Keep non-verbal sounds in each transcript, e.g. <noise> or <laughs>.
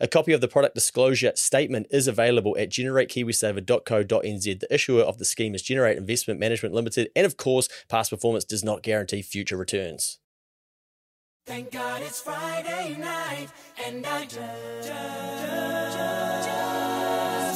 A copy of the product disclosure statement is available at generatekiwisaver.co.nz. The issuer of the scheme is Generate Investment Management Limited, and of course, past performance does not guarantee future returns. Thank God it's Friday night and I just,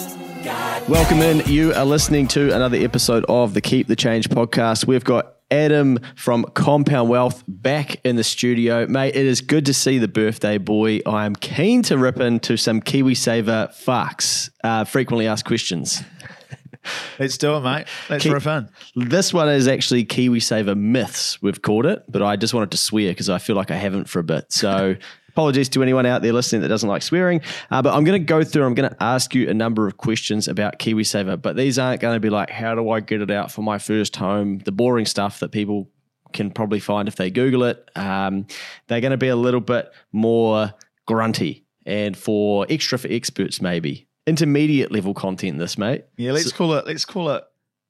just got Welcome in. You are listening to another episode of the Keep the Change podcast. We've got Adam from Compound Wealth back in the studio. Mate, it is good to see the birthday boy. I am keen to rip into some KiwiSaver facts, uh, frequently asked questions. <laughs> Let's do it, mate. Let's riff in. This one is actually KiwiSaver myths, we've called it, but I just wanted to swear because I feel like I haven't for a bit. So apologies to anyone out there listening that doesn't like swearing. Uh, but I'm going to go through, I'm going to ask you a number of questions about KiwiSaver, but these aren't going to be like, how do I get it out for my first home? The boring stuff that people can probably find if they Google it. Um, they're going to be a little bit more grunty and for extra for experts, maybe. Intermediate level content, this, mate. Yeah, let's call it. Let's call it.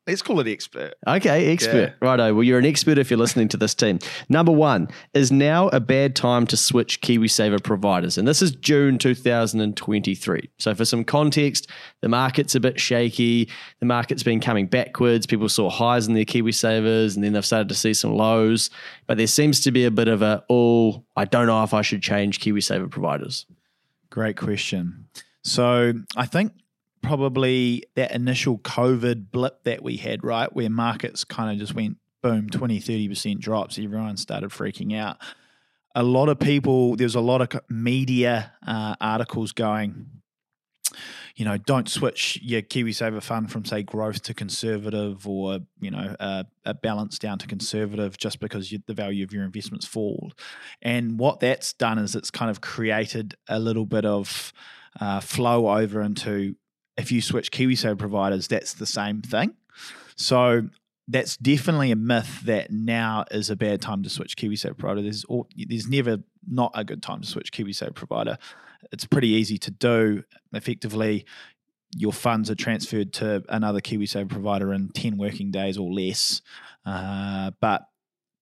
Let's call it expert. Okay, expert. Righto. Well, you're an expert if you're listening to this team. Number one, is now a bad time to switch KiwiSaver providers? And this is June 2023. So, for some context, the market's a bit shaky. The market's been coming backwards. People saw highs in their KiwiSavers and then they've started to see some lows. But there seems to be a bit of a, oh, I don't know if I should change KiwiSaver providers. Great question. So I think probably that initial COVID blip that we had, right, where markets kind of just went boom, 20, 30% drops, everyone started freaking out. A lot of people, there's a lot of media uh, articles going, you know, don't switch your KiwiSaver fund from, say, growth to conservative or, you know, a, a balance down to conservative just because you, the value of your investments fall. And what that's done is it's kind of created a little bit of uh, flow over into if you switch KiwiSaver providers, that's the same thing. So that's definitely a myth that now is a bad time to switch KiwiSaver provider. There's all, there's never not a good time to switch KiwiSaver provider. It's pretty easy to do. Effectively, your funds are transferred to another KiwiSaver provider in 10 working days or less. Uh, but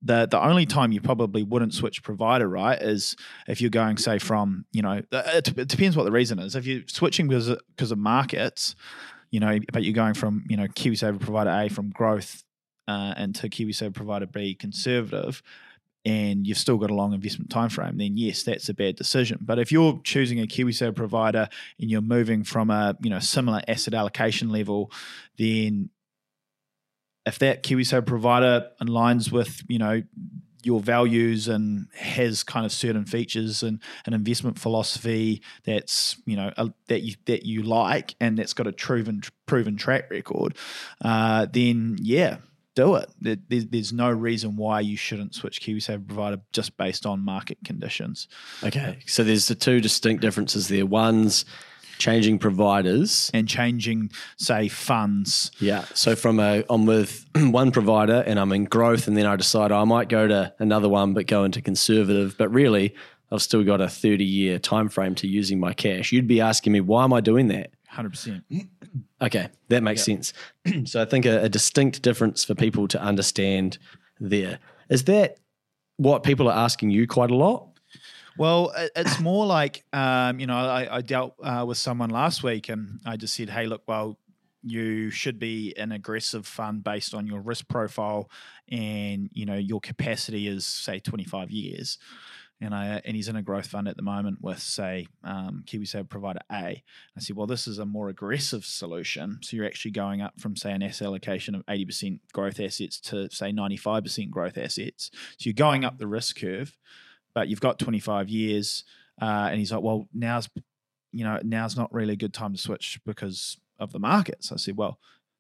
the the only time you probably wouldn't switch provider, right, is if you're going, say, from you know, it, it depends what the reason is. If you're switching because of, because of markets, you know, but you're going from you know KiwiSaver provider A from growth uh, into KiwiSaver provider B conservative, and you've still got a long investment time frame, then yes, that's a bad decision. But if you're choosing a KiwiSaver provider and you're moving from a you know similar asset allocation level, then if that KiwiSaver provider aligns with you know your values and has kind of certain features and an investment philosophy that's you know a, that you that you like and that's got a proven proven track record, uh, then yeah, do it. There, there's, there's no reason why you shouldn't switch KiwiSaver provider just based on market conditions. Okay. So, there's the two distinct differences there. One's changing providers. And changing, say, funds. Yeah. So from a, I'm with <clears throat> one provider and I'm in growth, and then I decide I might go to another one, but go into conservative. But really, I've still got a 30 year time frame to using my cash. You'd be asking me, why am I doing that? Hundred percent. Okay, that makes sense. <clears throat> so I think a, a distinct difference for people to understand there is that what people are asking you quite a lot. Well, it's more like um, you know, I, I dealt uh, with someone last week, and I just said, "Hey, look, well, you should be an aggressive fund based on your risk profile, and you know, your capacity is say twenty five years." And I and he's in a growth fund at the moment with say um, KiwiSaver provider A. I said, well, this is a more aggressive solution. So you're actually going up from say an asset allocation of eighty percent growth assets to say ninety five percent growth assets. So you're going up the risk curve but you've got 25 years. Uh, and he's like, well, now's you know, now's not really a good time to switch because of the markets. I said, well,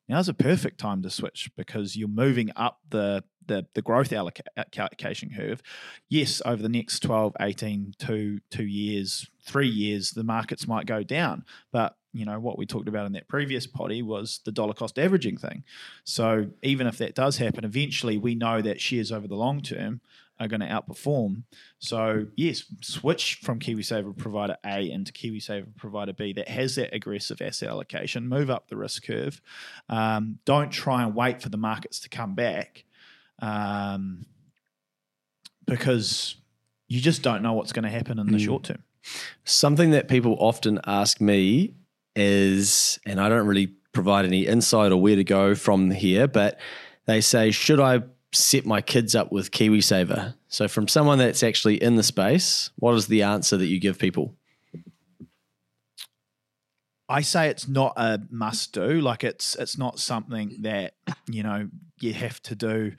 now's a perfect time to switch because you're moving up the the, the growth alloca- allocation curve. Yes, over the next 12, 18, two, two years, three years, the markets might go down. But you know what we talked about in that previous potty was the dollar cost averaging thing. So even if that does happen, eventually we know that shares over the long term are going to outperform. So yes, switch from KiwiSaver provider A into KiwiSaver provider B that has that aggressive asset allocation. Move up the risk curve. Um, don't try and wait for the markets to come back, um, because you just don't know what's going to happen in the Mm. short term. Something that people often ask me is, and I don't really provide any insight or where to go from here, but they say, should I set my kids up with KiwiSaver? So, from someone that's actually in the space, what is the answer that you give people? I say it's not a must do. Like it's it's not something that you know you have to do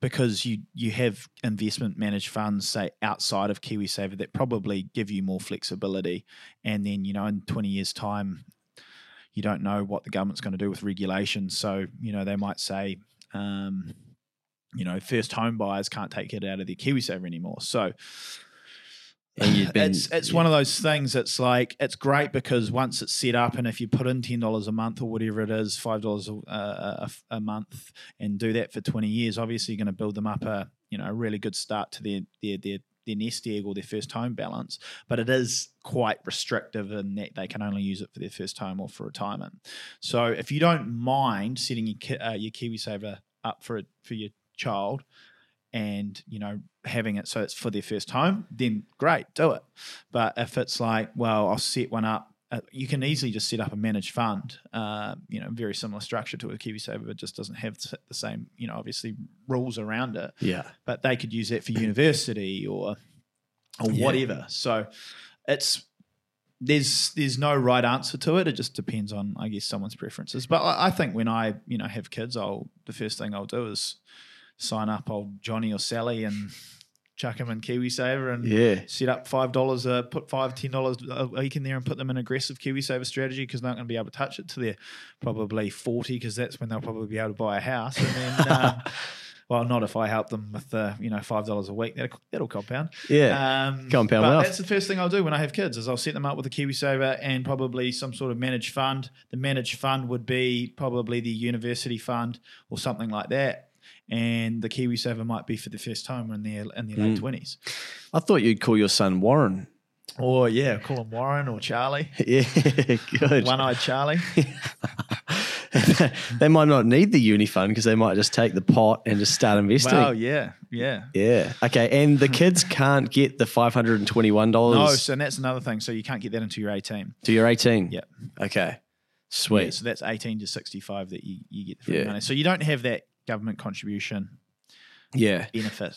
because you you have investment managed funds say outside of KiwiSaver that probably give you more flexibility, and then you know in twenty years time, you don't know what the government's going to do with regulation. So you know they might say. Um, you know, first home buyers can't take it out of their KiwiSaver anymore. So <sighs> And been- it's it's one of those things. It's like it's great because once it's set up, and if you put in ten dollars a month or whatever it is, five dollars a, a, month, and do that for twenty years, obviously you're going to build them up a you know a really good start to their their their their nest egg or their first home balance. But it is quite restrictive in that they can only use it for their first home or for retirement. So if you don't mind setting your uh, your KiwiSaver up for it for your child and you know having it so it's for their first home then great do it but if it's like well i'll set one up uh, you can easily just set up a managed fund uh, you know very similar structure to a kiwisaver but just doesn't have the same you know obviously rules around it Yeah. but they could use that for university or or Yeah. whatever so it's there's there's no right answer to it. It just depends on I guess someone's preferences. But I, I think when I you know have kids, I'll the first thing I'll do is sign up old Johnny or Sally and chuck them in KiwiSaver and Yeah. set up five dollars, uh, put five ten dollars a week in there and put them in aggressive KiwiSaver strategy because they're not going to be able to touch it till they're probably forty because that's when they'll probably be able to buy a house. And then, <laughs> um, well, not if I help them with the you know five dollars a week. That'll, that'll compound. Yeah. Um, Compound but wealth. That's the first thing I'll do when I have kids is I'll set them up with a KiwiSaver and probably some sort of managed fund. The managed fund would be probably the university fund or something like that. And the KiwiSaver might be for the first time in their in their Mm. late twenties. I thought you'd call your son Warren. Or yeah, call him Warren or Charlie, <laughs> Yeah, good. one-eyed Charlie. <laughs> they might not need the uni fund because they might just take the pot and just start investing. Wow, yeah, yeah. Yeah. Okay. And the <laughs> kids can't get the five hundred and twenty-one dollars. No, so that's another thing. So you can't get that until you're 18. to your eighteen. Yep. Okay. Yeah, Sweet. so that's 18 to 65 that you, you get the free Yeah. money. So you don't have that government contribution Yeah. benefit.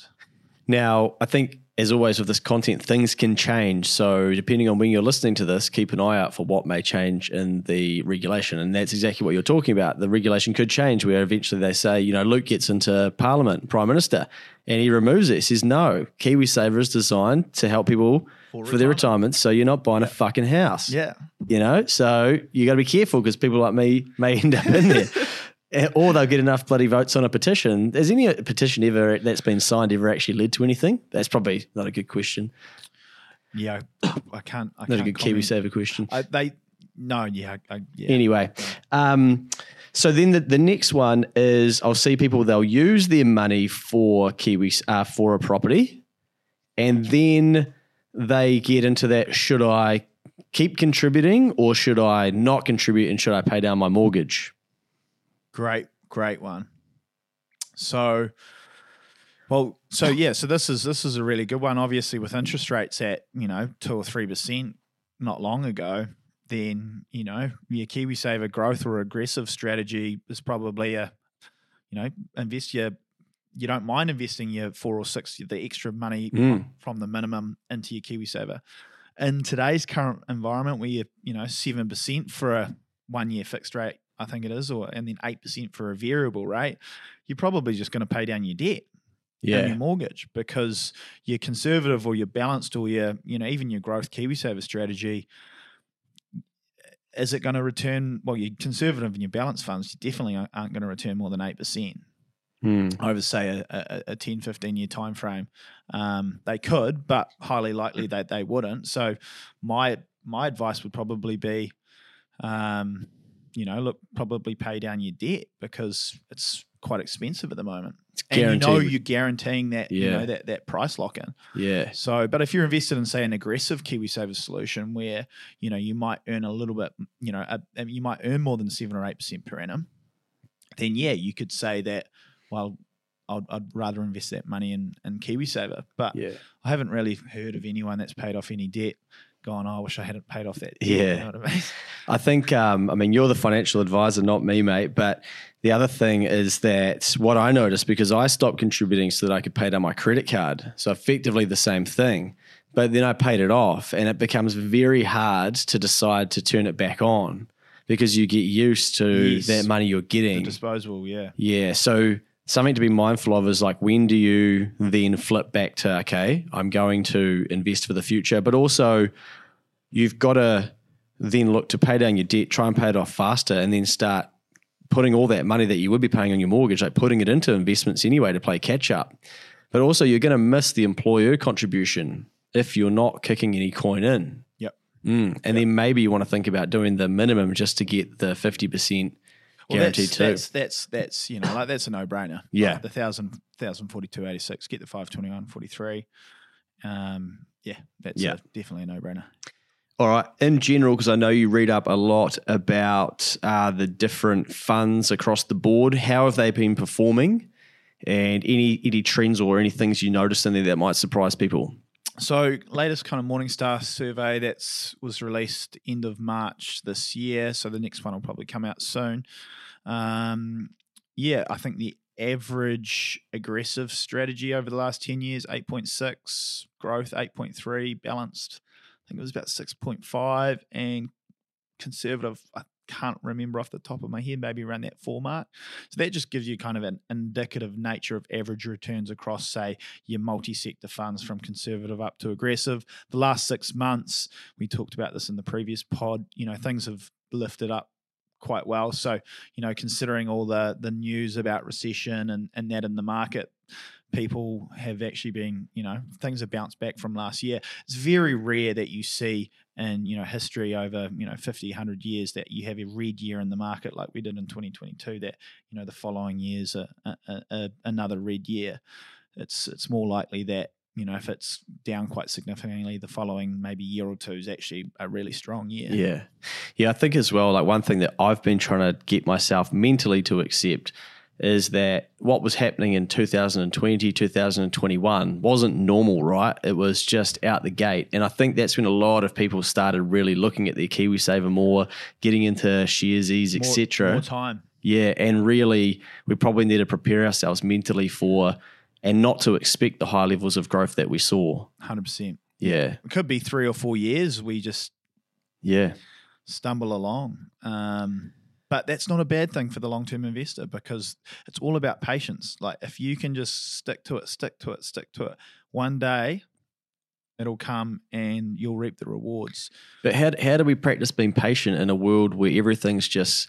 Now, I think as always with this content, things can change. So depending on when you're listening to this, keep an eye out for what may change in the regulation. And that's exactly what you're talking about. The regulation could change where eventually they say, you know, Luke gets into Parliament, Prime Minister, and he removes it. He says, no, KiwiSaver is designed to help people for, For their retirement. retirement. So you're not buying a fucking house. Yeah. You know, so you got to be careful because people like me may end up in there. <laughs> Eh, Or they'll get enough bloody votes on a petition. Has any petition ever that's been signed ever actually led to anything? That's probably not a good question. Yeah. I can't. I Not a can't good comment. KiwiSaver question. I, they, no, yeah. I, yeah. Anyway, um, so then the, the next one is I'll see people they'll use their money for Kiwis uh, for a property, and then they get into that: should I keep contributing or should I not contribute, and should I pay down my mortgage? Great, great one. So, well, so yeah, so this is this is a really good one. Obviously, with interest rates at you know two or three percent not long ago, then you know your KiwiSaver growth or aggressive strategy is probably a you know invest your you don't mind investing your four or six the extra money Mm. from the minimum into your KiwiSaver. In today's current environment, where you you know seven percent for a one year fixed rate, I think it is, or and then eight percent for a variable rate, you're probably just going to pay down your debt and Yeah, your mortgage because you're conservative or you're balanced or you're you know even your growth KiwiSaver strategy. is it going to return? Well, you're conservative in your balance funds. You definitely aren't going to return more than eight percent Hmm. over, say, a, a, a 10, 15 year time frame. Um, they could, but highly likely that they wouldn't. So, my my advice would probably be, um, you know, look, probably pay down your debt because it's quite expensive at the moment. It's And you know you're guaranteeing that you know that that price lock in. yeah. So, but if you're invested in say an aggressive KiwiSaver solution where you know you might earn a little bit, you know, a, a- you might earn more than seven or eight percent per annum, then yeah, you could say that. Well, I'd, I'd rather invest that money in in KiwiSaver. But Yeah. I haven't really heard of anyone that's paid off any debt. Going, oh, I wish I hadn't paid off that. Yeah. you know what I mean? <laughs> I think, um, I mean, you're the financial advisor, not me, mate. But the other thing is that what I noticed because I stopped contributing so that I could pay down my credit card. So effectively the same thing. But then I paid it off, and it becomes very hard to decide to turn it back on because you get used to Yes. that money you're The getting. disposable, yeah. Yeah. So something to be mindful of is like when do you then flip back to okay, I'm going to invest for the future, but also you've got to then look to pay down your debt, try and pay it off faster, and then start putting all that money that you would be paying on your mortgage, like putting it into investments anyway to play catch up. But also you're going to miss the employer contribution if you're not kicking any coin in. Yep. Mm. And then maybe you want to think about doing the minimum just to get the 50% Well, guaranteed that's, too. That's, that's that's you know like that's a no brainer. Yeah. the thousand thousand forty two eighty six. Get the five twenty one forty three. Um, yeah, that's Yeah. A, definitely a no brainer. All right. In general, because I know you read up a lot about uh, the different funds across the board, how have they been performing, and any any trends or any things you noticed in there that might surprise people? So latest kind of Morningstar survey that's was released end of March this year. So the next one will probably come out soon. Um, yeah, I think the average aggressive strategy over the last 10 years 8.6 growth 8.3 balanced i think it was about 6.5 and conservative i can't remember off the top of my head maybe around that four mark. So that just gives you kind of an indicative nature of average returns across say your multi-sector funds from conservative up to aggressive. The last six months we talked about this in the previous pod you know things have lifted up quite well. So you know considering all the the news about recession and and that in the market people have actually been you know things have bounced back from last year. It's very rare that you see in you know history over you know 50 100 years that you have a red year in the market like we did in 2022 that you know the following years a, a, a, another red year it's it's more likely that you know if it's down quite significantly the following maybe year or two is actually a really strong year Yeah. Yeah, I think as well, like one thing that I've been trying to get myself mentally to accept is that what was happening in 2020, 2021 wasn't normal, right? It was just out the gate. And I think that's when a lot of people started really looking at their KiwiSaver more, getting into Sharesies, etc. more time Yeah, and really, we probably need to prepare ourselves mentally for and not to expect the high levels of growth that we saw. 100% Yeah, it could be three or four years we just yeah, stumble along. Um, but that's not a bad thing for the long term investor because it's all about patience. Like if you can just stick to it, stick to it, stick to it, one day it'll come and you'll reap the rewards. But how how do we practice being patient in a world where everything's just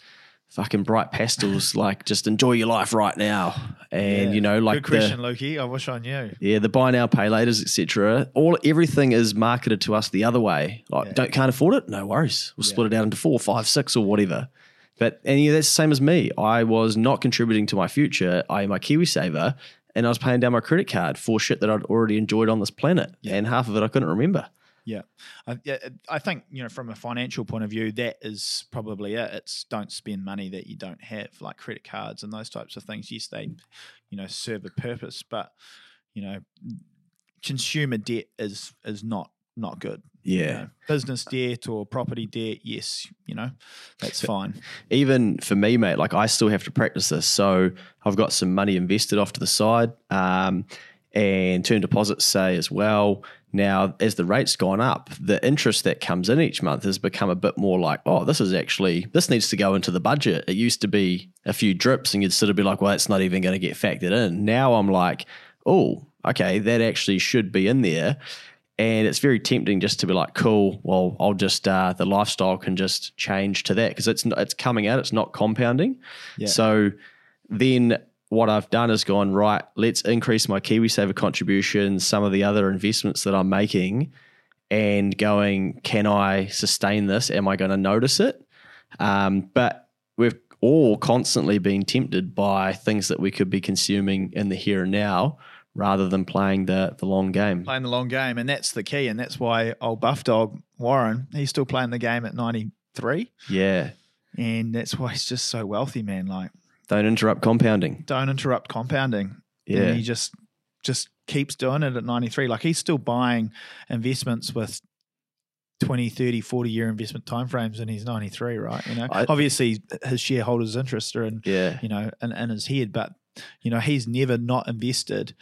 fucking bright pastels? <laughs> like, just enjoy your life right now, and Yeah. you know, like Good question, the Lukey. I wish I knew. yeah, the buy now, pay laters, etc. All everything is marketed to us the other way. Like, Yeah. don't can't afford it? No worries. We'll Yeah. split it out into four, five, six, or whatever. But and yeah, that's the same as me. I was not contributing to my future. I am a KiwiSaver, and I was paying down my credit card for shit that I'd already enjoyed on this planet, Yeah. and half of it I couldn't remember. Yeah, I, I think you know from a financial point of view, that is probably it. It's don't spend money that you don't have, like credit cards and those types of things. Yes, they, you know, serve a purpose, but you know, consumer debt is is not not good. You Yeah. know. business debt or property debt, yes, you know, that's fine. even for me, mate, like I still have to practice this. So I've got some money invested off to the side, um, and term deposits say as well. Now, as the rate's gone up, the interest that comes in each month has become a bit more like, oh, this is actually this needs to go into the budget. It used to be a few drips, and you'd sort of be like, well, it's not even going to get factored in. Now I'm like, oh, okay, that actually should be in there. And it's very tempting just to be like, cool. Well, I'll just uh, the lifestyle can just change to that because it's not, it's coming out. It's not compounding. Yeah. So then what I've done is gone right. Let's increase my KiwiSaver contributions, some of the other investments that I'm making, and going. Can I sustain this? Am I going to notice it? Um, but we've all constantly been tempted by things that we could be consuming in the here and now rather than playing the the long game. Playing the long game, and that's the key, and that's why old buff dog Warren, he's still playing the game at ninety three, Yeah. and that's why he's just so wealthy, man. Like, Don't interrupt compounding. don't interrupt compounding. Yeah. and he just just keeps doing it at 93 like he's still buying investments with 20 30 40 year investment timeframes and he's 93 right you know I- obviously his shareholders interest are in Yeah. you know in, in his head but you know he's never not invested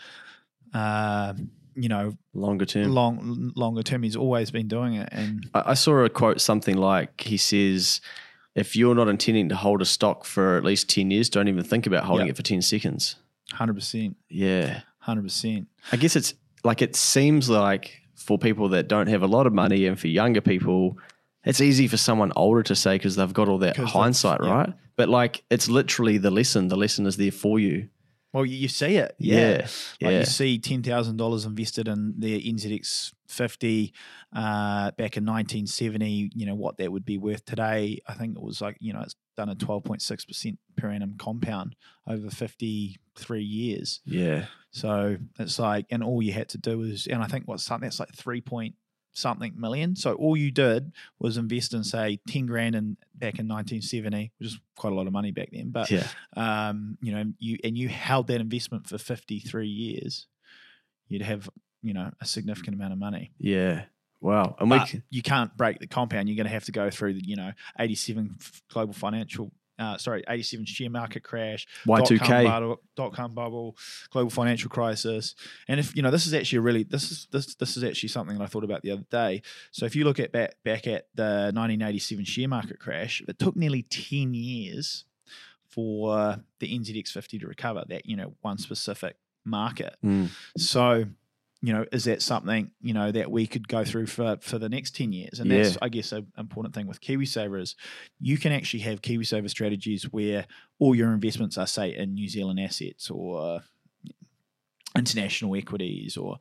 uh you know Longer term. long longer term he's always been doing it and I I saw a quote something like he says, if you're not intending to hold a stock for at least 10 years, don't even think about holding Yeah. it for 10 seconds. 100% Yeah. 100% I guess it's like it seems like for people that don't have a lot of money and for younger people, it's easy for someone older to say because they've got all that hindsight, yeah. But like it's literally the lesson. The lesson is there for you. well you, see it Yeah. Like Yeah. you see ten thousand dollars invested in the NZX fifty uh, back in nineteen seventy. You know what that would be worth today. I think it was like you know it's done a twelve point six percent per annum compound over fifty three years. Yeah. So it's like, and all you had to do is, and I think what's something that's like three point something million. So all you did was invest in say ten grand in back in nineteen seventy, which is quite a lot of money back then. But Yeah. um, you know, you and you held that investment for 53 years, you'd have, you know, a significant amount of money. Yeah. Wow. And we But c- you can't break the compound. You're going to have to go through the, you know, 87 global financial, uh, sorry, 87 share market crash, Y2K. dot-com bubble, global financial crisis. And if, you know, this is actually a really, this is, this, this is actually something that I thought about the other day. So if you look at back, back at the 1987 share market crash, it took nearly 10 years for the NZX50 to recover that, you know, one specific market. Mm. So, you know, is that something, you know, that we could go through for, for the next 10 years? And that's, I guess, an important thing with KiwiSaver is you can actually have KiwiSaver strategies where all your investments are, say, in New Zealand assets or international equities or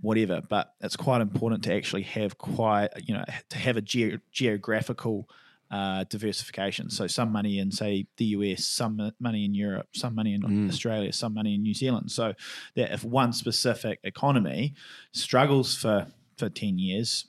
whatever. But it's quite important to actually have quite, you know, to have a geo- geographical uh, diversification. So some money in, say, the US, some money in Europe, some money in Mm. Australia, some money in New Zealand. So that if one specific economy struggles for for ten years,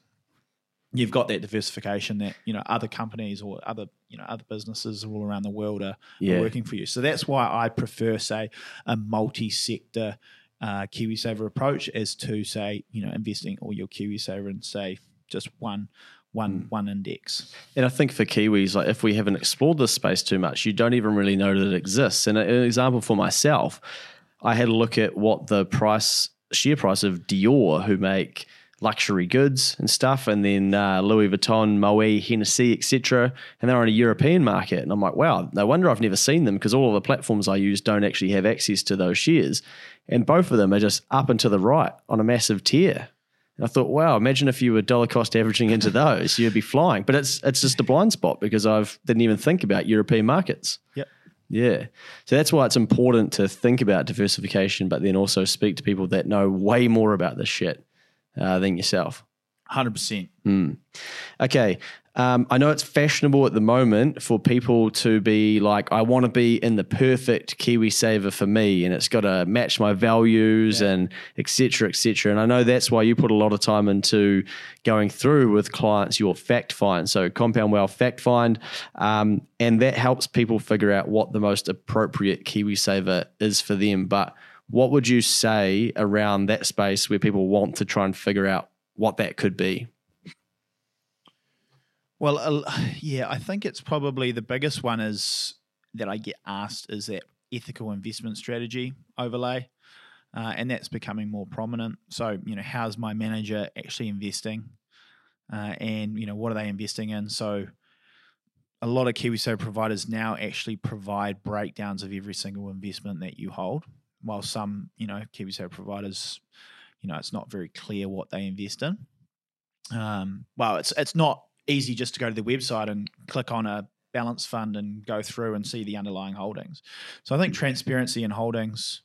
you've got that diversification that you know other companies or other you know other businesses all around the world are, are working for you. So that's why I prefer, say, a multi-sector uh, KiwiSaver approach as to say you know investing all your KiwiSaver in say just one one Mm. one index. And I think for Kiwis, like if we haven't explored this space too much, you don't even really know that it exists. And an example for myself, I had a look at what the price share price of Dior, who make luxury goods and stuff, and then uh, Louis Vuitton, Moet, Hennessy, etc. And they're on a European market, and I'm like, wow, no wonder I've never seen them because all of the platforms I use don't actually have access to those shares, and both of them are just up and to the right on a massive tear. And I thought, wow, imagine if you were dollar cost averaging into those, you'd be flying. But it's it's just a blind spot because I didn't even think about European markets. Yep. Yeah. So that's why it's important to think about diversification, but then also speak to people that know way more about this shit uh, than yourself. Hundred percent. Hmm. Okay. Um, I know it's fashionable at the moment for people to be like, I want to be in the perfect Kiwi saver for me, and it's got to match my values and et cetera, et cetera. And I know that's why you put a lot of time into going through with clients your fact find. So Compound Wealth Fact Find, um, and that helps people figure out what the most appropriate Kiwi saver is for them. But what would you say around that space where people want to try and figure out what that could be? Well, uh, <sighs> yeah, I think it's probably the biggest one is that I get asked is that ethical investment strategy overlay, uh, and that's becoming more prominent. So, you know, how's my manager actually investing, uh, and you know, what are they investing in? So, a lot of KiwiSaver providers now actually provide breakdowns of every single investment that you hold, while some, you know, KiwiSaver providers you know it's not very clear what they invest in. Um, well, it's it's not easy just to go to the website and click on a balance fund and go through and see the underlying holdings. So I think transparency in holdings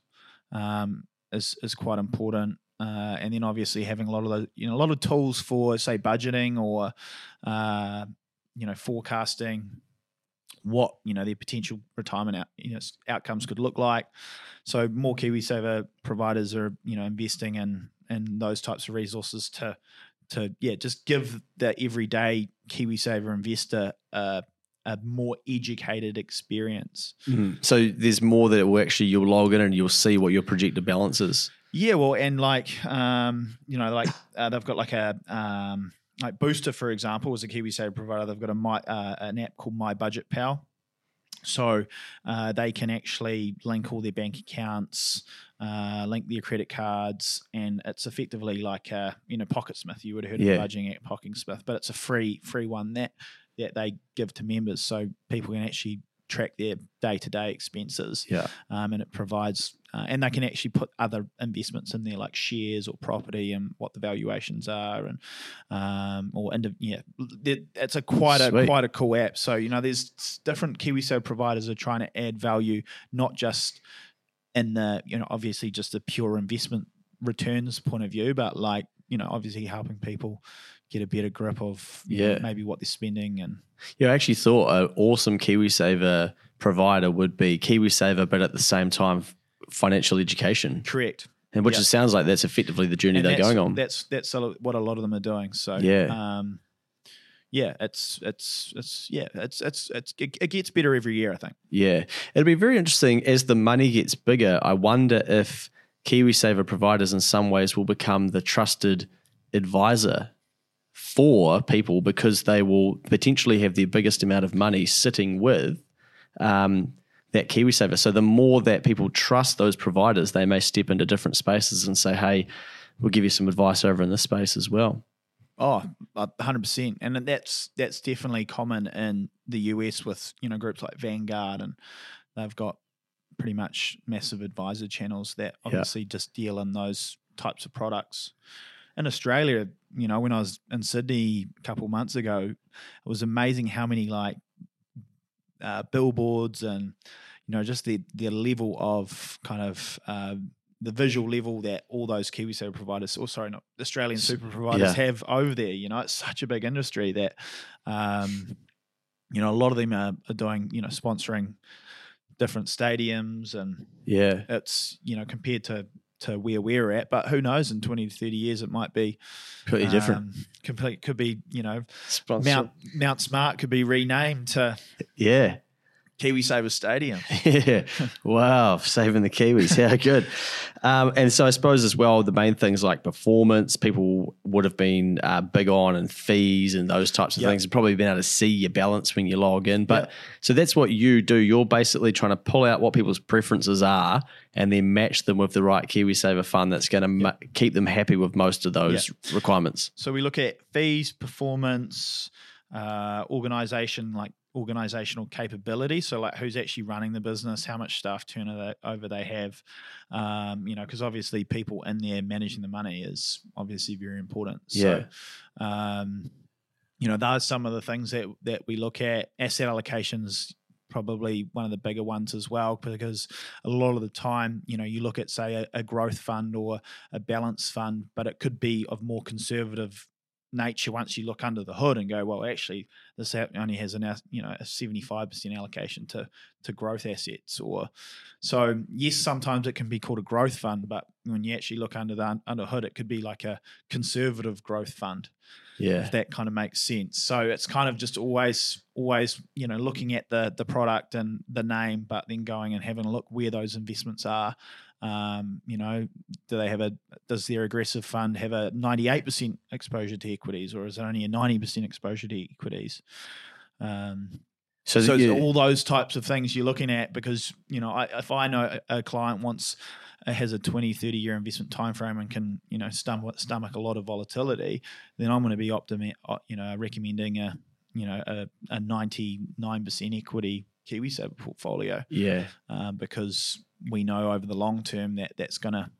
um, is is quite important. Uh, and then obviously having a lot of the you know a lot of tools for say budgeting or uh, you know forecasting what you know their potential retirement out, you know outcomes could look like. So more KiwiSaver providers are you know investing in in those types of resources to to yeah just give the everyday KiwiSaver investor a, a more educated experience. Mhm. So there's more that it will actually you'll log in and you'll see what your projected balance is. Yeah, well, and like um, you know, like uh, they've got like a um, like Booster, for example, is a KiwiSaver provider. They've got a my uh, an app called My Budget Pal. So uh, they can actually link all their bank accounts, uh, link their credit cards, and it's effectively like a you know PocketSmith. You would have heard Yeah. of budgeting at PocketSmith, but it's a free free one that that they give to members, so people can actually track their day to day expenses Yeah. um, and it provides uh, and they can actually put other investments in there like shares or property and what the valuations are and um, or indiv- yeah it- it's a quite a quite a cool app so you know there's different KiwiSaver providers are trying to add value not just in the you know obviously just the pure investment returns point of view but like you know obviously helping people get a better grip of you know, Yeah. maybe what they're spending and Yeah, I actually thought an awesome KiwiSaver provider would be KiwiSaver, but at the same time, financial education, correct and which Yeah. it sounds like that's effectively the journey And they're going on. That's that's what a lot of them are doing. So Yeah. um, yeah, it's it's it's yeah, it's it's it's it, it gets better every year. I think. Yeah, it'll be very interesting as the money gets bigger. I wonder if KiwiSaver providers, in some ways, will become the trusted advisor for people because they will potentially have the biggest amount of money sitting with um, that KiwiSaver. So the more that people trust those providers, they may step into different spaces and say, "Hey, we'll give you some advice over in this space as well." Oh, 100%. and that's that's definitely common in the US with you know groups like Vanguard, and they've got pretty much massive advisor channels that obviously just deal in those types of products. In Australia, you know, when I was in Sydney a couple months ago, it was amazing how many like uh, billboards and you know just the the level of kind of um, the visual level that all those KiwiSaver providers, or sorry, not Australian super providers Yeah. have over there. You know, it's such a big industry that, um, you know, a lot of them are, are doing, you know, sponsoring different stadiums, and Yeah, it's you know compared to to where we're at. But who knows? In twenty to thirty years, it might be pretty different. um, complete. Could be you know Mount Mount Smart could be renamed to yeah. KiwiSaver Stadium. <laughs> Yeah. Wow. Saving the Kiwis. Yeah, good. Um, and so I suppose as well, the main things like performance, people would have been uh, big on and fees and those types of Yeah. things. Probably been able to see your balance when you log in. But Yeah. so that's what you do. You're basically trying to pull out what people's preferences are and then match them with the right KiwiSaver fund that's going to ma- keep them happy with most of those requirements. So we look at fees, performance, uh, organization, like organizational capability. So like who's actually running the business, how much staff turnover they have, um, you know, because obviously people in there managing the money is obviously very important. So, um, you know, those are some of the things that that we look at. Asset allocations probably one of the bigger ones as well because a lot of the time you know you look at say a, a growth fund or a balance fund but it could be of more conservative nature once you look under the hood and go well actually this only has an you know a 75% allocation to to growth assets or so yes sometimes it can be called a growth fund but when you actually look under the under hood it could be like a conservative growth fund Yeah. if that kind of makes sense. So it's kind of just always, always, you know, looking at the the product and the name, but then going and having a look where those investments are. Um, you know, do they have a does their aggressive fund have a ninety eight percent exposure to equities, or is it only a ninety percent exposure to equities? Um, So, so all those types of things you're looking at because you know I, if i know a, a client wants uh, has a 20 30 year investment time frame and can you know stomach, stomach a lot of volatility then i'm going to be optimi- uh, you know recommending a you know a, a 99% equity kiwisaver portfolio yeah. um, because we know over the long term that that's going to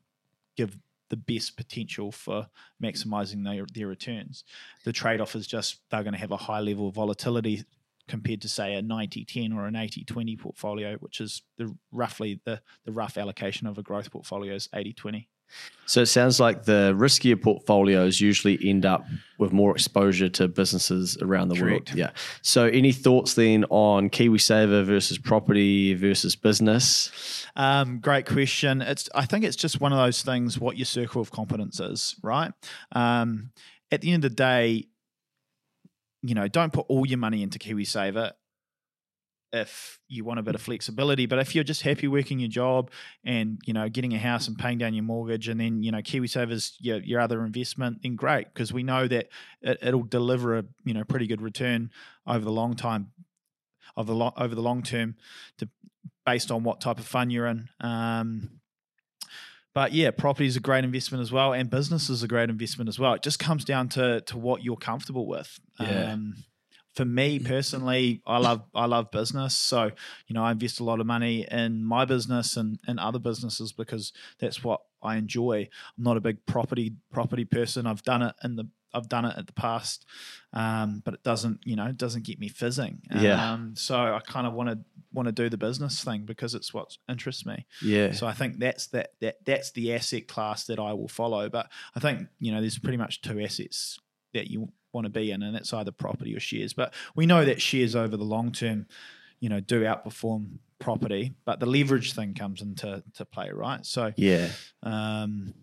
give the best potential for maximizing their, their returns. The trade off is just they're going to have a high level of volatility compared to say a 90-10 or an 80-20 portfolio, which is the roughly the the rough allocation of a growth portfolio is 80-20. So it sounds like the riskier portfolios usually end up with more exposure to businesses around the Correct. world. Yeah. So any thoughts then on KiwiSaver versus property versus business? Um, great question. It's I think it's just one of those things. What your circle of competence is, right? Um, at the end of the day, you know, don't put all your money into KiwiSaver if you want a bit of flexibility. But if you're just happy working your job and you know getting a house and paying down your mortgage, and then you know KiwiSaver's your your other investment, then great because we know that it, it'll deliver a you know pretty good return over the long time, of the lo- over the long term, to based on what type of fund you're in. Um, but yeah, property is a great investment as well, and business is a great investment as well. It just comes down to to what you're comfortable with. Yeah. Um, for me personally, I love I love business, so you know I invest a lot of money in my business and and other businesses because that's what I enjoy. I'm not a big property property person. I've done it in the I've done it at the past, um, but it doesn't you know it doesn't get me fizzing. Yeah. Um, so I kind of want to want to do the business thing because it's what interests me. Yeah. So I think that's that that that's the asset class that I will follow. But I think you know there's pretty much two assets that you want to be in, and that's either property or shares. But we know that shares over the long term, you know, do outperform property. But the leverage thing comes into to play, right? So yeah. um,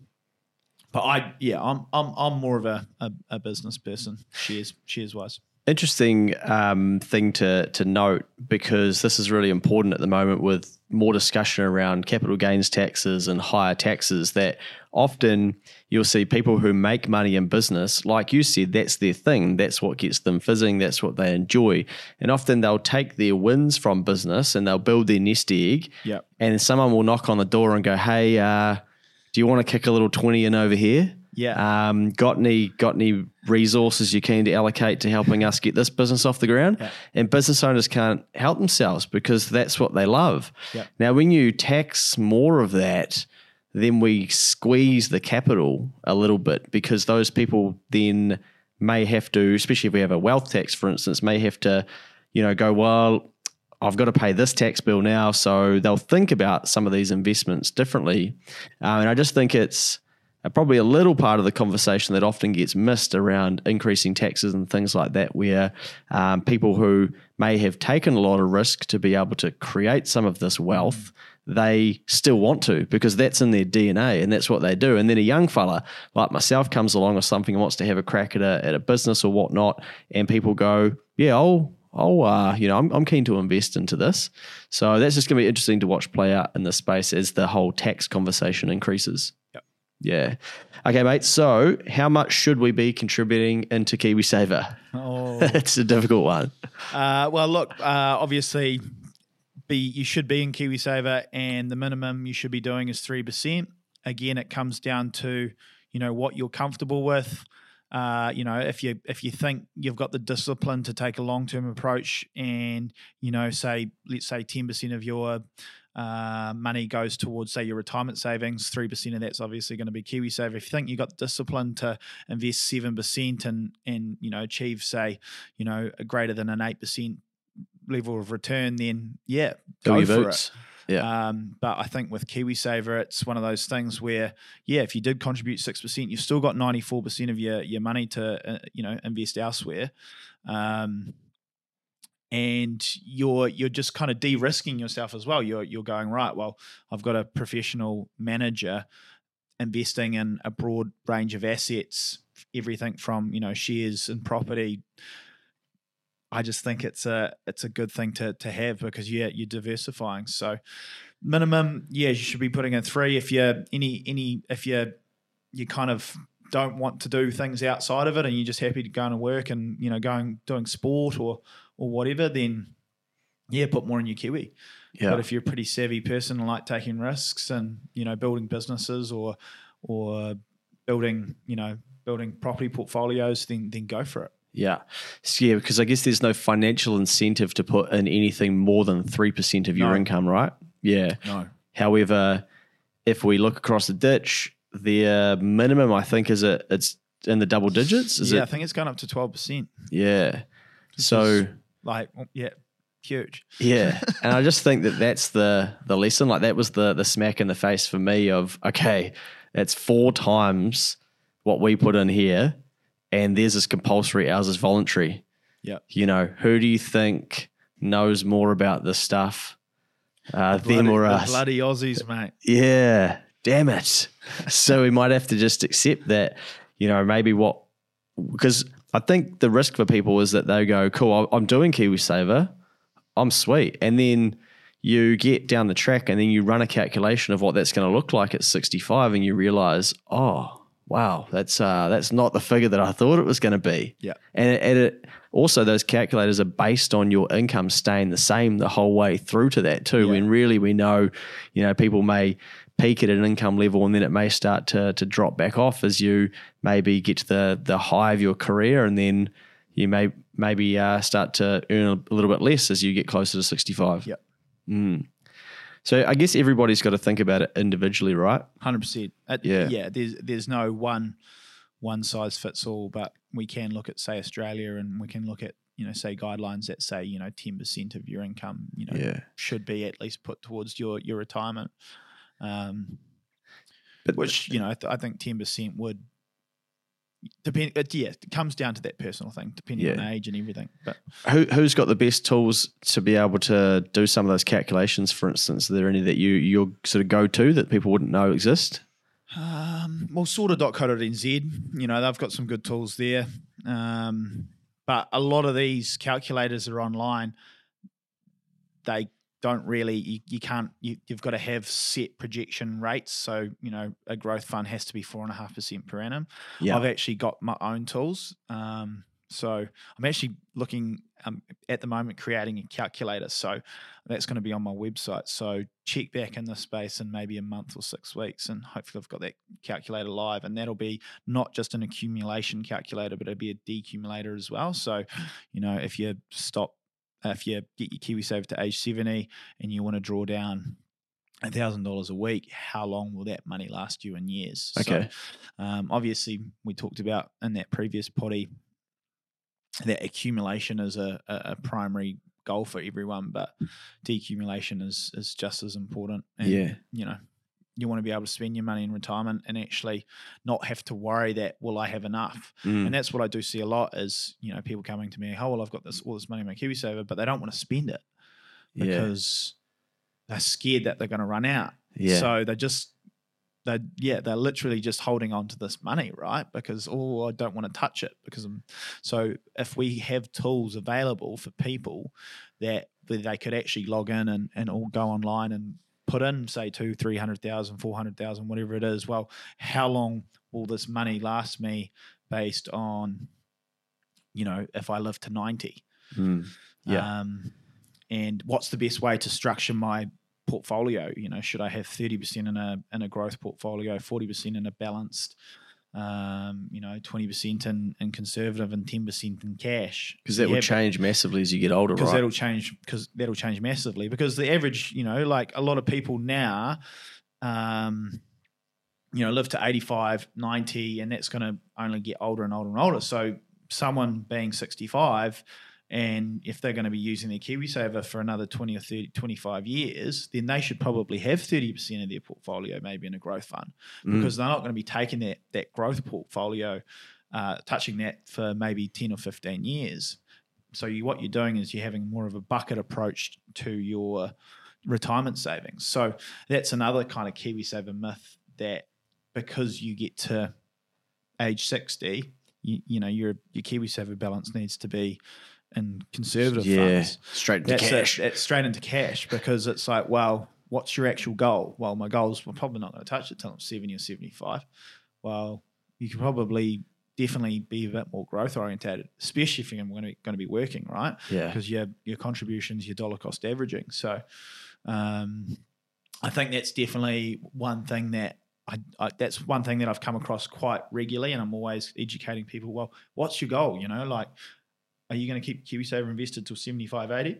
but I yeah, I'm I'm I'm more of a, a, a business person, shares shares wise. Interesting um, thing to to note because this is really important at the moment with more discussion around capital gains taxes and higher taxes. That often you'll see people who make money in business, like you said, that's their thing. That's what gets them fizzing. That's what they enjoy. And often they'll take their wins from business and they'll build their nest egg. Yep. And someone will knock on the door and go, "Hey, uh, do you want to kick a little twenty in over here?" Yeah. Um, got any got any resources you're keen to allocate to helping us get this business off the ground? Yeah. And business owners can't help themselves because that's what they love. Yeah. Now, when you tax more of that, then we squeeze the capital a little bit because those people then may have to, especially if we have a wealth tax, for instance, may have to, you know, go well. I've got to pay this tax bill now, so they'll think about some of these investments differently. Uh, and I just think it's probably a little part of the conversation that often gets missed around increasing taxes and things like that, where um, people who may have taken a lot of risk to be able to create some of this wealth, they still want to because that's in their DNA and that's what they do. And then a young fella like myself comes along or something and wants to have a crack at a, at a business or whatnot, and people go, Yeah, I'll. I'll, uh, you know, I'm, I'm keen to invest into this. So that's just going to be interesting to watch play out in this space as the whole tax conversation increases. Yeah. Okay, mate. So, how much should we be contributing into KiwiSaver? Oh, <laughs> it's a difficult one. Uh, well, look, uh, obviously, be you should be in KiwiSaver, and the minimum you should be doing is three percent. Again, it comes down to you know what you're comfortable with. Uh, you know, if you if you think you've got the discipline to take a long term approach, and you know, say let's say ten percent of your uh, money goes towards say your retirement savings, three percent of that's obviously going to be KiwiSaver. If you think you've got the discipline to invest seven percent and and you know achieve say you know a greater than an eight percent level of return, then yeah, go your for it. Yeah. Um, but I think with KiwiSaver, it's one of those things where, yeah, if you did contribute six percent, you've still got ninety four percent of your your money to uh, you know invest elsewhere, um, and you're you're just kind of de risking yourself as well. You're you're going right. Well, I've got a professional manager investing in a broad range of assets, everything from you know shares and property. I just think it's a it's a good thing to to have because yeah you're diversifying. So minimum, yeah, you should be putting in three. If you're any any if you're you kind of don't want to do things outside of it and you're just happy to go and work and you know going doing sport or or whatever, then yeah, put more in your kiwi. Yeah. But if you're a pretty savvy person and like taking risks and you know building businesses or or building you know building property portfolios, then then go for it. Yeah. So, yeah, because I guess there's no financial incentive to put in anything more than 3% of your No. income, right? Yeah. No. However, if we look across the ditch their minimum, I think, is it it's in the double digits. Is yeah, I think it's gone up to twelve percent. Yeah. So is- Like, oh, yeah, huge. yeah, <laughs> and I just think that that's the the lesson. Like that was the the smack in the face for me of okay, that's four times what we put in here, and theirs is compulsory, ours is voluntary. Yeah. You know, who do you think knows more about this stuff? Uh, them Bloody- or the us? Bloody Aussies, mate. Yeah, damn it. so we might have to just accept that, you know, maybe what, because I think the risk for people is that they go, cool, I'm doing KiwiSaver, I'm sweet. And then you get down the track and then you run a calculation of what that's going to look like at 65 and you realize, oh, wow, that's uh, that's not the figure that I thought it was going to be. Yeah. And, it, and it, also, those calculators are based on your income staying the same the whole way through to that too. Yeah. When really we know, you know, people may peak at an income level and then it may start to to drop back off as you maybe get to the the high of your career and then you may maybe uh, start to earn a little bit less as you get closer to sixty five. Yep. Mm. So I guess everybody's got to think about it individually, right? Hundred percent. Yeah. yeah. There's there's no one one size fits all, but we can look at say Australia, and we can look at you know say guidelines that say you know ten percent of your income you know Yeah. should be at least put towards your your retirement. Um, But which you know I, th- I think ten percent would depend. It, yeah, it comes down to that personal thing, depending Yeah. on age and everything. But Who, who's got the best tools to be able to do some of those calculations? For instance, are there any that you you sort of go to that people wouldn't know exist? Um, well, sorted.co.nz, you know, they've got some good tools there. Um, but a lot of these calculators are online. They don't really, you, you can't, you, you've got to have set projection rates. So, you know, a growth fund has to be 4.5% per annum. Yeah. I've actually got my own tools. Um, so I'm actually looking um, at the moment creating a calculator. So that's going to be on my website. So check back in the space in maybe a month or six weeks, and hopefully I've got that calculator live. And that'll be not just an accumulation calculator, but it'll be a decumulator as well. So you know if you stop, if you get your KiwiSaver to age 70 and you want to draw down. thousand dollars a week. How long will that money last you in years? So, Okay. um, obviously, we talked about in that previous potty that accumulation is a, a, a primary goal for everyone, but decumulation is is just as important. And, Yeah. you know, you want to be able to spend your money in retirement and actually not have to worry that will I have enough. Mm. And that's what I do see a lot is you know people coming to me, oh well, I've got this all this money in my KiwiSaver, but they don't want to spend it yeah. because they're scared that they're going to run out. Yeah. So they just they yeah they're literally just holding on to this money right because oh I don't want to touch it because I'm so if we have tools available for people that where they could actually log in and, and all go online and put in say two three hundred thousand four hundred thousand whatever it is well how long will this money last me based on you know if I live to 90 Mm. Yeah. um, and what's the best way to structure my portfolio? You know, should I have thirty percent in a in a growth portfolio, forty percent in a balanced, um, you know, twenty percent in, in conservative, and ten percent in cash? Because that Yeah, will change massively as you get older, because right? that'll change because that'll change massively because the average you know like a lot of people now um you know live to 85 90 and that's going to only get older and older and older so someone being 65 and if they're going to be using their KiwiSaver for another 20 or 30, 25 years, then they should probably have 30% of their portfolio maybe in a growth fund Mm. because they're not going to be taking that, that growth portfolio, uh, touching that for maybe 10 or 15 years so you, what you're doing is you're having more of a bucket approach to your retirement savings. So that's another kind of KiwiSaver myth that because you get to age 60, you, you know your your KiwiSaver balance needs to be in conservative yeah. funds. Straight into That's cash. It, it's straight into cash because it's like, well, what's your actual goal? Well, my goal's we're probably not going to touch it till I'm 70 or 75. Well, you could probably definitely be a bit more growth orientated, especially if you're going to be, going to be working, right? Yeah. Because your your contributions, your dollar cost averaging. So, um, I think that's definitely one thing that I, I that's one thing that I've come across quite regularly, and I'm always educating people. Well, what's your goal? You know, like, are you going to keep KiwiSaver invested till 75, 80?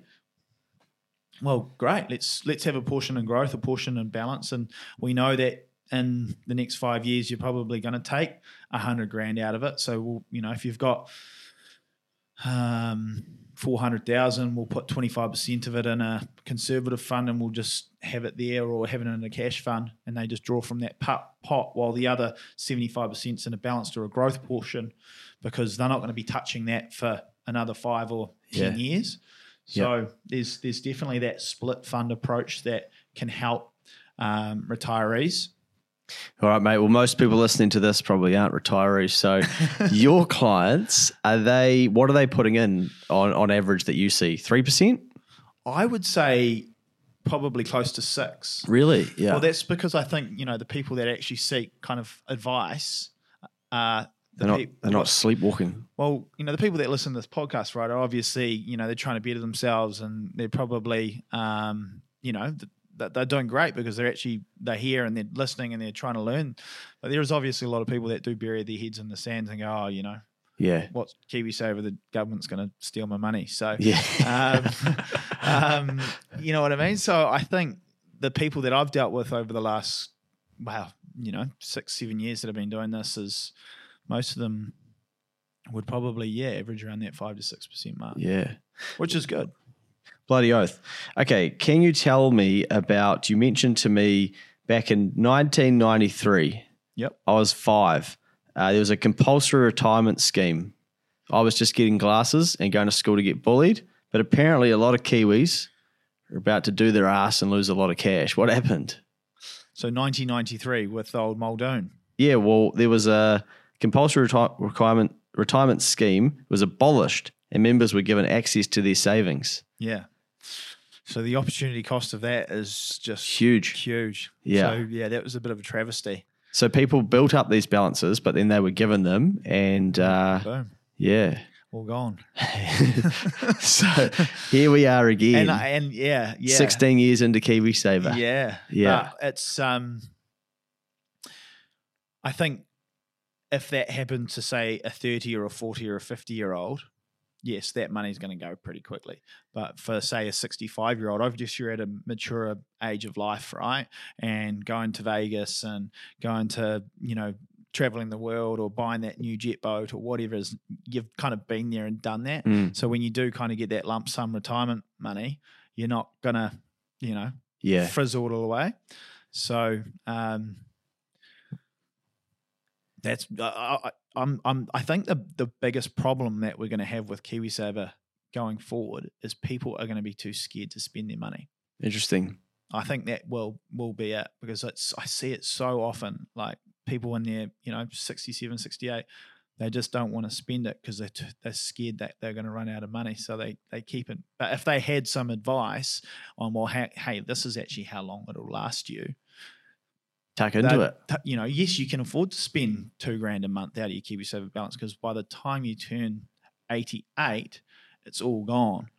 Well, great. Let's let's have a portion in growth, a portion in balance, and we know that in the next five years, you're probably going to take a hundred grand out of it. So, we'll, you know, if you've got um, 400,000, we'll put 25% of it in a conservative fund and we'll just have it there or have it in a cash fund and they just draw from that pot, pot while the other 75% is in a balanced or a growth portion because they're not going to be touching that for another five or 10 Yeah. years. So there's there's definitely that split fund approach that can help um, retirees. All right, mate. Well, most people listening to this probably aren't retirees. So, <laughs> your clients are they? What are they putting in on on average that you see? Three percent? I would say probably close to six. Really? Yeah. Well, that's because I think you know the people that actually seek kind of advice. Uh, they're not. They're not sleepwalking. Well, you know the people that listen to this podcast, right? Are obviously you know they're trying to better themselves, and they're probably um, you know th- th- they're doing great because they're actually they're here and they're listening and they're trying to learn. But there is obviously a lot of people that do bury their heads in the sands and go, oh, you know, Yeah. what's KiwiSaver? The government's going to steal my money. So <laughs> Yeah. um, um, you know what I mean? So I think the people that I've dealt with over the last, wow, you know, six, seven years that I've been doing this is most of them would probably, yeah, average around that five to six percent mark, yeah. which is good. Bloody oath. Okay, can you tell me about? You mentioned to me back in 1993. Yep. I was five. Uh, there was a compulsory retirement scheme. I was just getting glasses and going to school to get bullied, but apparently a lot of Kiwis are about to do their ass and lose a lot of cash. What happened? So 1993 with old Muldoon. Yeah, well, there was a compulsory reti- requirement retirement scheme was abolished, and members were given access to their savings. Yeah. So the opportunity cost of that is just Huge. huge. Yeah. So yeah, that was a bit of a travesty. So people built up these balances, but then they were given them, and uh, Boom. yeah. All gone. <laughs> <laughs> so here we are again, And and yeah, yeah. 16 years into KiwiSaver. Yeah, Yeah. But it's um, I think if that happened to say a thirty or a forty or a fifty year old, yes, that money's going to go pretty quickly. But for say a sixty five year old, obviously you're at a mature age of life, right? And going to Vegas and going to you know traveling the world or buying that new jet boat or whatever is you've kind of been there and done that. Mm, So when you do kind of get that lump sum retirement money, you're not gonna, you know, yeah. frizzle it all away. So um, that's I, I, I'm I'm I think the the biggest problem that we're going to have with KiwiSaver going forward is people are going to be too scared to spend their money. Interesting. I think that will will be it because it's I see it so often like people in their you know 67 68 they just don't want to spend it because they're, t- they're scared that they're going to run out of money so they they keep it but if they had some advice on well hey, hey this is actually how long it'll last you Tuck into they'd- it. t- you know yes you can afford to spend two grand a month out of your KiwiSaver balance because by the time you turn 88 it's all gone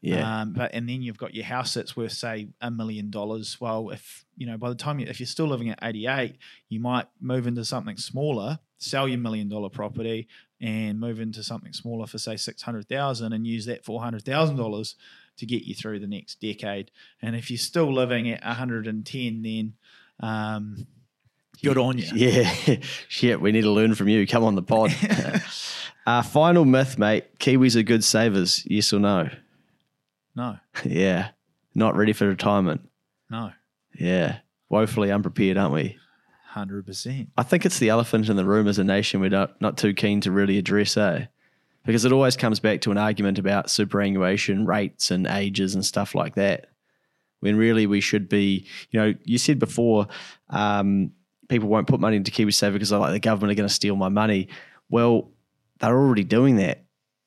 Yeah. um, but and then you've got your house that's worth say a million dollars. Well, if you know by the time you if you're still living at 88, you might move into something smaller, sell your million dollar property, and move into something smaller for say six hundred thousand, and use that four hundred thousand dollars to get you through the next decade. And if you're still living at 110, then um, good on you. <laughs> yeah. Shit, we need to learn from you. Come on the pod. <laughs> uh, final myth, mate. Kiwis are good savers. Yes or no? No, <laughs> yeah. Not ready for retirement. no, Yeah. Woefully unprepared, aren't we? hundred percent. I think it's the elephant in the room as a nation we're not, not too keen to really address, eh? Because it always comes back to an argument about superannuation rates and ages and stuff like that. When really we should be, you know, you said before, um, people won't put money into KiwiSaver because they're like the government are going to steal my money. Well, they're already doing that.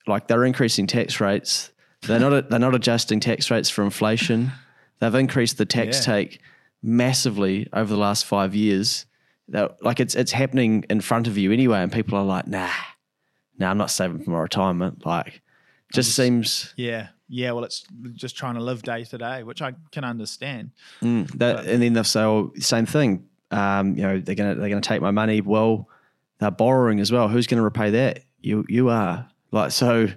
Like they're increasing tax rates. They're not they're not adjusting tax rates for inflation. They've increased the tax Yeah. take massively over the last five years. That like it's it's happening in front of you anyway, and people are like, nah, nah, I'm not saving for my retirement. Like, just seems Yeah, yeah. Well, it's just trying to live day to day, which I can understand. mm, that, and then they'll say, oh, same thing. Um, you know, they're gonna they're gonna take my money. Well, they're borrowing as well. Who's going to repay that? You you are like so.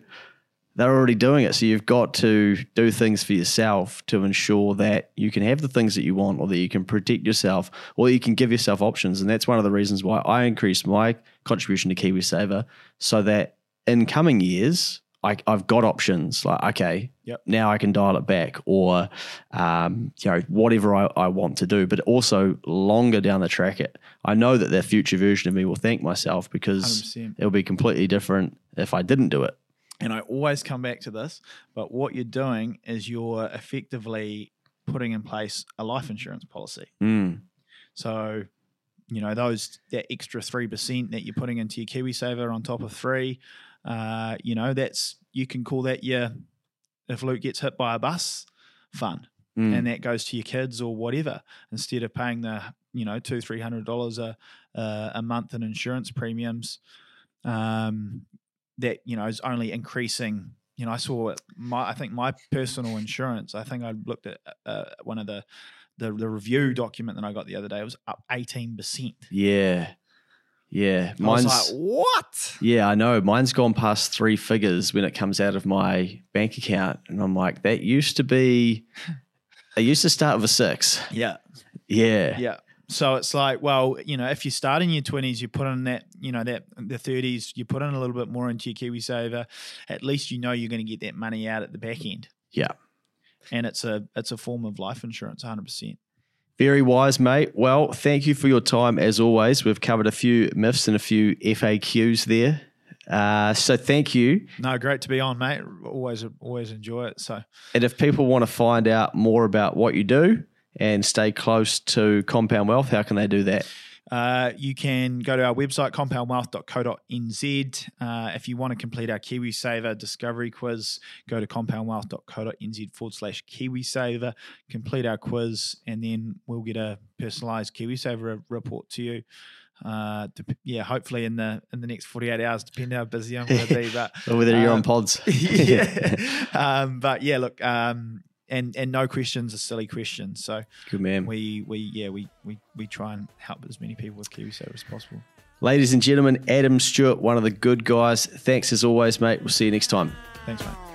they're already doing it. So you've got to do things for yourself to ensure that you can have the things that you want or that you can protect yourself or you can give yourself options. And that's one of the reasons why I increased my contribution to KiwiSaver so that in coming years, I, I've got options like, okay, Yep. now I can dial it back or, um, you know, whatever I, I want to do. But also longer down the track, it, I know that the future version of me will thank myself because 100%. it'll be completely different if I didn't do it. And I always come back to this, but what you're doing is you're effectively putting in place a life insurance policy. Mm. So, you know, those that extra three percent that you're putting into your KiwiSaver on top of three, uh, you know, that's you can call that your if Luke gets hit by a bus fund, Mm. and that goes to your kids or whatever instead of paying the you know two three hundred dollars a a a month in insurance premiums. Um, that you know is only increasing. You know, I saw my I think my personal insurance. I think I looked at uh, one of the the, the review document that I got the other day. It was up eighteen percent. Yeah. Yeah. I was Mine's like, what? Yeah, I know. Mine's gone past three figures when it comes out of my bank account. And I'm like, that used to be <laughs> it used to start with a six. Yeah, Yeah. yeah. So it's like, well, you know, if you start in your twenties, you put in that, you know, that the thirties, you put in a little bit more into your KiwiSaver. At least you know you're going to get that money out at the back end, Yeah. and it's a it's a form of life insurance, hundred percent. Very wise, mate. Well, thank you for your time as always. We've covered a few myths and a few FAQs there. Uh, so thank you. No, great to be on, mate. Always always enjoy it. So And if people want to find out more about what you do and stay close to Compound Wealth, how can they do that? Uh, you can go to our website, compoundwealth.co.nz. Uh, if you want to complete our KiwiSaver discovery quiz, go to compoundwealth.co.nz forward slash KiwiSaver, complete our quiz, and then we'll get a personalized KiwiSaver re- report to you. Uh, dep- yeah, hopefully in the in the next 48 hours, depending how busy I'm going to be. But <laughs> Or whether you're on um, pods. <laughs> yeah. <laughs> Um, but yeah, look, um, and and no questions are silly questions. So Good man. we we yeah we we we try and help as many people with KiwiSaver as possible. Ladies and gentlemen, Adam Stewart, one of the good guys. Thanks as always, mate. We'll see you next time. Thanks, mate.